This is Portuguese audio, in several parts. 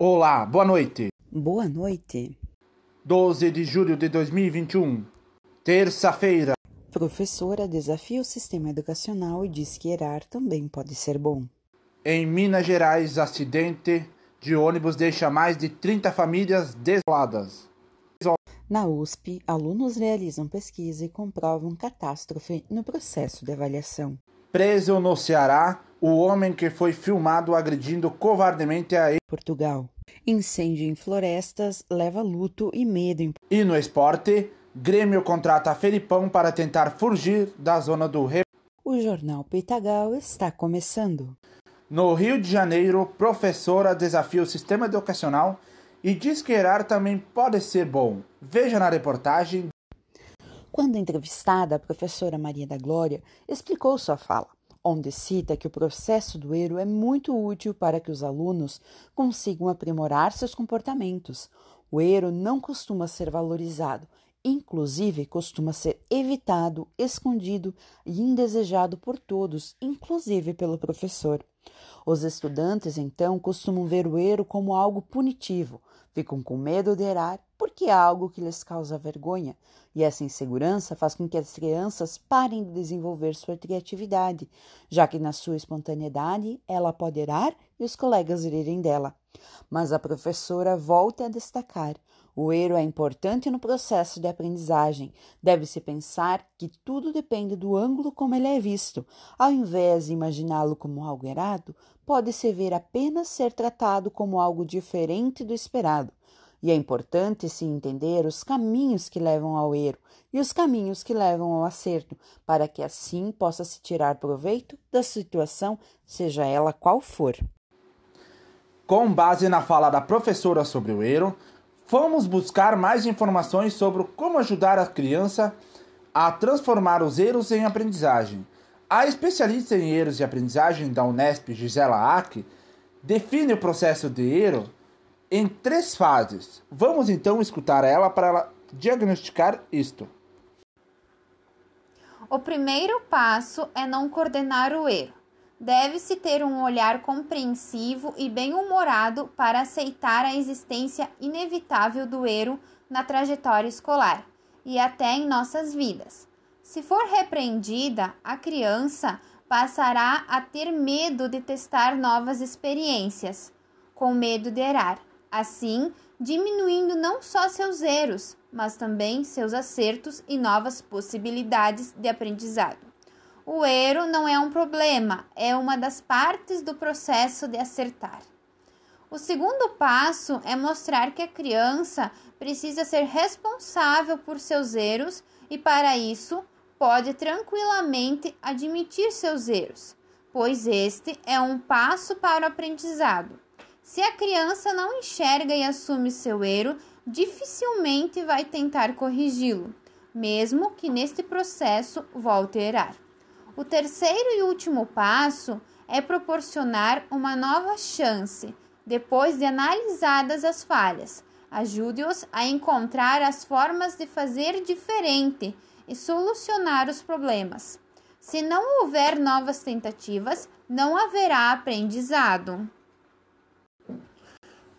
Olá, boa noite. Boa noite. 12 de julho de 2021, terça-feira. Professora desafia o sistema educacional e diz que errar também pode ser bom. Em Minas Gerais, acidente de ônibus deixa mais de 30 famílias desoladas. Na USP, alunos realizam pesquisa e comprovam catástrofe no processo de avaliação. Preso no Ceará, o homem que foi filmado agredindo covardemente a Portugal. Incêndio em florestas leva luto e medo em... E no esporte, Grêmio contrata Felipão para tentar fugir da zona do. O jornal Peitagal está começando. No Rio de Janeiro, professora desafia o sistema educacional e diz que errar também pode ser bom. Veja na reportagem. Quando entrevistada, a professora Maria da Glória explicou sua fala onde cita que o processo do erro é muito útil para que os alunos consigam aprimorar seus comportamentos. O erro não costuma ser valorizado, inclusive costuma ser evitado, escondido e indesejado por todos, inclusive pelo professor. Os estudantes, então, costumam ver o erro como algo punitivo, ficam com medo de errar porque é algo que lhes causa vergonha, e essa insegurança faz com que as crianças parem de desenvolver sua criatividade, já que na sua espontaneidade ela pode errar e os colegas rirem dela. Mas a professora volta a destacar: o erro é importante no processo de aprendizagem. Deve-se pensar que tudo depende do ângulo como ele é visto. Ao invés de imaginá-lo como algo errado, pode-se ver apenas ser tratado como algo diferente do esperado. E é importante se entender os caminhos que levam ao erro e os caminhos que levam ao acerto, para que assim possa se tirar proveito da situação, seja ela qual for. Com base na fala da professora sobre o erro, fomos buscar mais informações sobre como ajudar a criança a transformar os erros em aprendizagem. A especialista em erros de aprendizagem da Unesp, Gisela Ack, define o processo de erro em três fases. Vamos então escutar ela para ela diagnosticar isto. O primeiro passo é não coordenar o erro. Deve-se ter um olhar compreensivo e bem-humorado para aceitar a existência inevitável do erro na trajetória escolar e até em nossas vidas. Se for repreendida, a criança passará a ter medo de testar novas experiências, com medo de errar assim diminuindo não só seus erros, mas também seus acertos e novas possibilidades de aprendizado. O erro não é um problema, é uma das partes do processo de acertar. O segundo passo é mostrar que a criança precisa ser responsável por seus erros e, para isso, pode tranquilamente admitir seus erros, pois este é um passo para o aprendizado. Se a criança não enxerga e assume seu erro, dificilmente vai tentar corrigi-lo, mesmo que neste processo volte a errar. O terceiro e último passo é proporcionar uma nova chance, depois de analisadas as falhas. Ajude-os a encontrar as formas de fazer diferente e solucionar os problemas. Se não houver novas tentativas, não haverá aprendizado.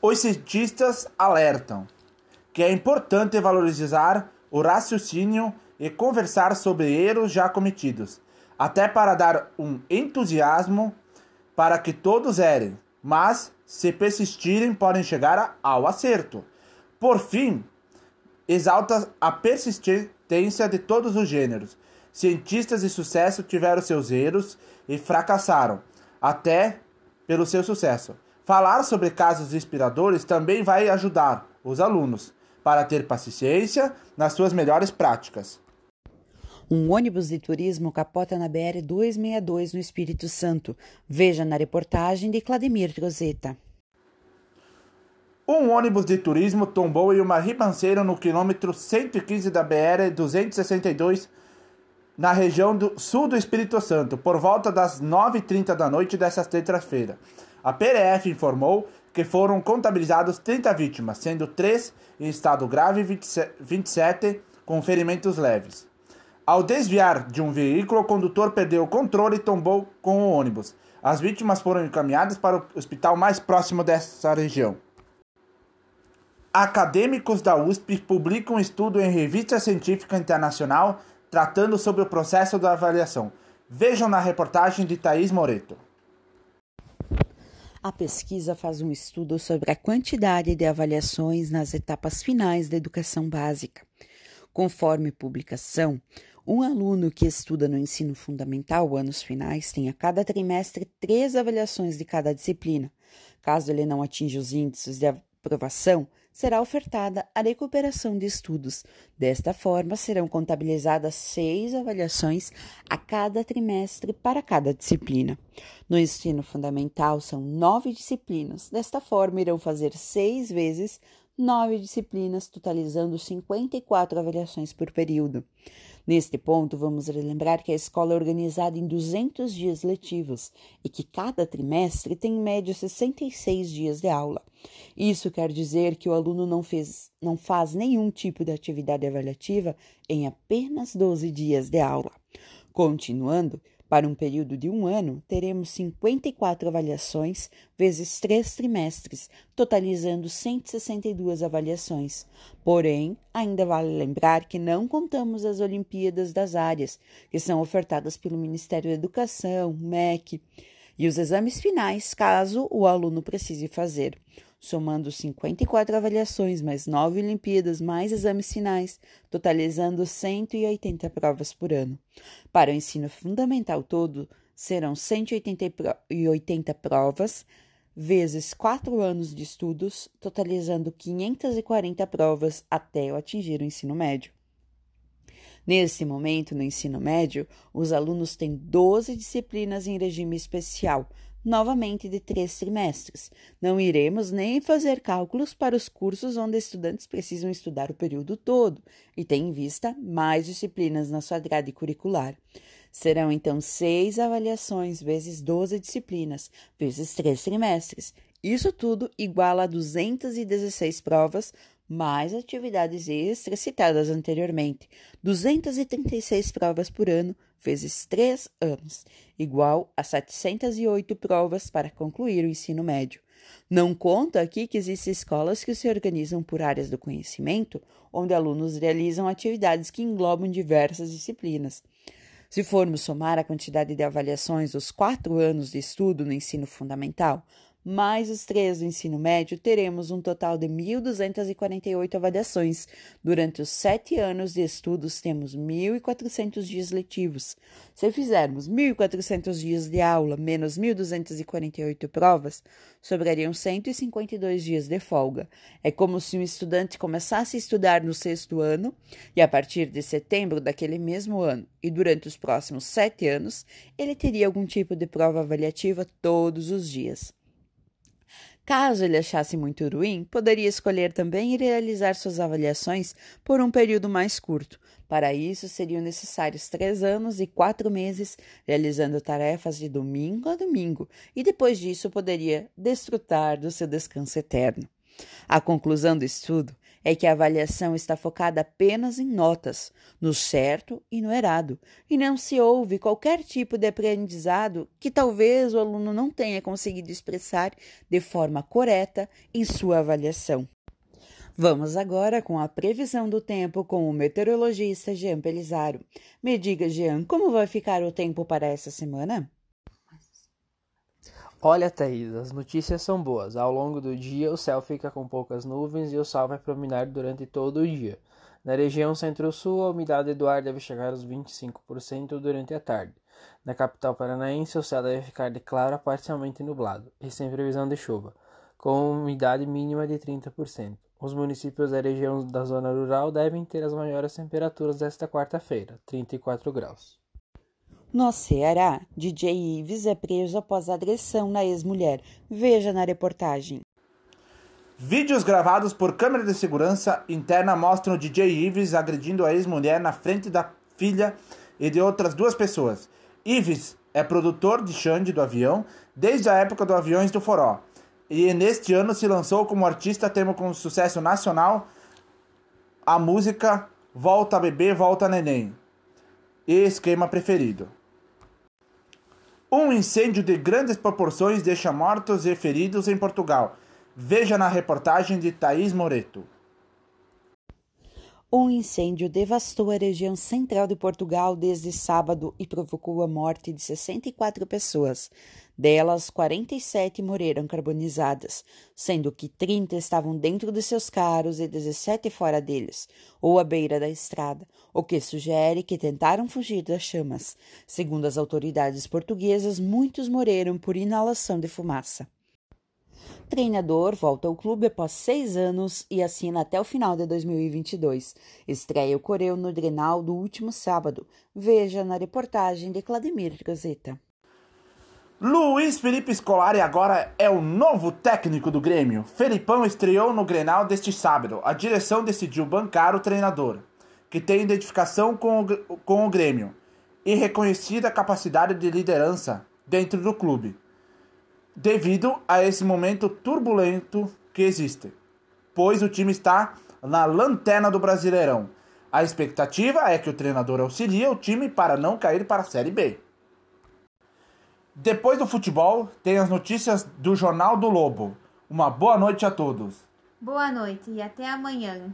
Os cientistas alertam que é importante valorizar o raciocínio e conversar sobre erros já cometidos, até para dar um entusiasmo para que todos erem, mas se persistirem podem chegar ao acerto. Por fim, exalta a persistência de todos os gêneros. Cientistas de sucesso tiveram seus erros e fracassaram, até pelo seu sucesso. Falar sobre casos inspiradores também vai ajudar os alunos para ter paciência nas suas melhores práticas. Um ônibus de turismo capota na BR 262 no Espírito Santo. Veja na reportagem de Clademir Trozeta. Um ônibus de turismo tombou em uma ribanceira no quilômetro 115 da BR 262 na região do sul do Espírito Santo, por volta das 9h30 da noite desta terça-feira. A PRF informou que foram contabilizados 30 vítimas, sendo 3 em estado grave e 27 com ferimentos leves. Ao desviar de um veículo, o condutor perdeu o controle e tombou com o ônibus. As vítimas foram encaminhadas para o hospital mais próximo dessa região. Acadêmicos da USP publicam um estudo em revista científica internacional tratando sobre o processo da avaliação. Vejam na reportagem de Thaís Moreto. A pesquisa faz um estudo sobre a quantidade de avaliações nas etapas finais da educação básica. Conforme publicação, um aluno que estuda no ensino fundamental anos finais tem a cada trimestre três avaliações de cada disciplina. Caso ele não atinja os índices de aprovação, será ofertada a recuperação de estudos. Desta forma, serão contabilizadas seis avaliações a cada trimestre para cada disciplina. No ensino fundamental, são nove disciplinas. Desta forma, irão fazer seis vezes nove disciplinas, totalizando 54 avaliações por período. Neste ponto, vamos relembrar que a escola é organizada em 200 dias letivos e que cada trimestre tem em média 66 dias de aula. Isso quer dizer que o aluno não, fez, não faz nenhum tipo de atividade avaliativa em apenas 12 dias de aula. Continuando, para um período de um ano, teremos 54 avaliações vezes três trimestres, totalizando 162 avaliações. Porém, ainda vale lembrar que não contamos as Olimpíadas das áreas, que são ofertadas pelo Ministério da Educação, MEC, e os exames finais, caso o aluno precise fazer somando 54 avaliações, mais 9 Olimpíadas, mais exames finais, totalizando 180 provas por ano. Para o ensino fundamental todo, serão 180 provas, vezes 4 anos de estudos, totalizando 540 provas até atingir o ensino médio. Nesse momento, no ensino médio, os alunos têm 12 disciplinas em regime especial, novamente de três trimestres. Não iremos nem fazer cálculos para os cursos onde estudantes precisam estudar o período todo e têm em vista mais disciplinas na sua grade curricular. Serão então seis avaliações vezes 12 disciplinas, vezes três trimestres. Isso tudo igual a 216 provas mais atividades extras citadas anteriormente, 236 provas por ano, vezes 3 anos, igual a 708 provas para concluir o ensino médio. Não conta aqui que existem escolas que se organizam por áreas do conhecimento, onde alunos realizam atividades que englobam diversas disciplinas. Se formos somar a quantidade de avaliações dos quatro anos de estudo no ensino fundamental, mais os três do ensino médio, teremos um total de 1.248 avaliações. Durante os sete anos de estudos, temos 1.400 dias letivos. Se fizermos 1.400 dias de aula menos 1.248 provas, sobrariam 152 dias de folga. É como se um estudante começasse a estudar no sexto ano e, a partir de setembro daquele mesmo ano e durante os próximos sete anos, ele teria algum tipo de prova avaliativa todos os dias. Caso ele achasse muito ruim, poderia escolher também realizar suas avaliações por um período mais curto. Para isso, seriam necessários três anos e quatro meses realizando tarefas de domingo a domingo, e depois disso poderia desfrutar do seu descanso eterno. A conclusão do estudo é que a avaliação está focada apenas em notas, no certo e no errado, e não se ouve qualquer tipo de aprendizado que talvez o aluno não tenha conseguido expressar de forma correta em sua avaliação. Vamos agora com a previsão do tempo com o meteorologista Jean Pelizaro. Me diga, Jean, como vai ficar o tempo para essa semana? Olha, Thaís, as notícias são boas. Ao longo do dia, o céu fica com poucas nuvens e o sol vai predominar durante todo o dia. Na região centro-sul, a umidade do ar deve chegar aos 25% durante a tarde. Na capital paranaense, o céu deve ficar de claro a parcialmente nublado e sem previsão de chuva, com umidade mínima de 30%. Os municípios da região da zona rural devem ter as maiores temperaturas desta quarta-feira, 34 graus. No Ceará, DJ Ives é preso após agressão na ex-mulher. Veja na reportagem. Vídeos gravados por câmera de segurança interna mostram DJ Ives agredindo a ex-mulher na frente da filha e de outras duas pessoas. Ives é produtor de Xande do avião desde a época do Aviões do Foró e neste ano se lançou como artista tendo como sucesso nacional a música Volta Bebê, Volta Neném e esquema preferido. Um incêndio de grandes proporções deixa mortos e feridos em Portugal. Veja na reportagem de Thaís Moreto. Um incêndio devastou a região central de Portugal desde sábado e provocou a morte de 64 pessoas. Delas, 47 morreram carbonizadas, sendo que 30 estavam dentro de seus carros e 17 fora deles, ou à beira da estrada, o que sugere que tentaram fugir das chamas. Segundo as autoridades portuguesas, muitos morreram por inalação de fumaça. Treinador volta ao clube após seis anos e assina até o final de 2022. Estreia o Coreu no Grenal do último sábado. Veja na reportagem de Cladimir Gazeta. Luiz Felipe Scolari agora é o novo técnico do Grêmio. Felipão estreou no Grenal deste sábado. A direção decidiu bancar o treinador, que tem identificação com o, com o Grêmio e reconhecida capacidade de liderança dentro do clube devido a esse momento turbulento que existe, pois o time está na lanterna do Brasileirão. A expectativa é que o treinador auxilie o time para não cair para a Série B. Depois do futebol, tem as notícias do Jornal do Lobo. Uma boa noite a todos. Boa noite e até amanhã.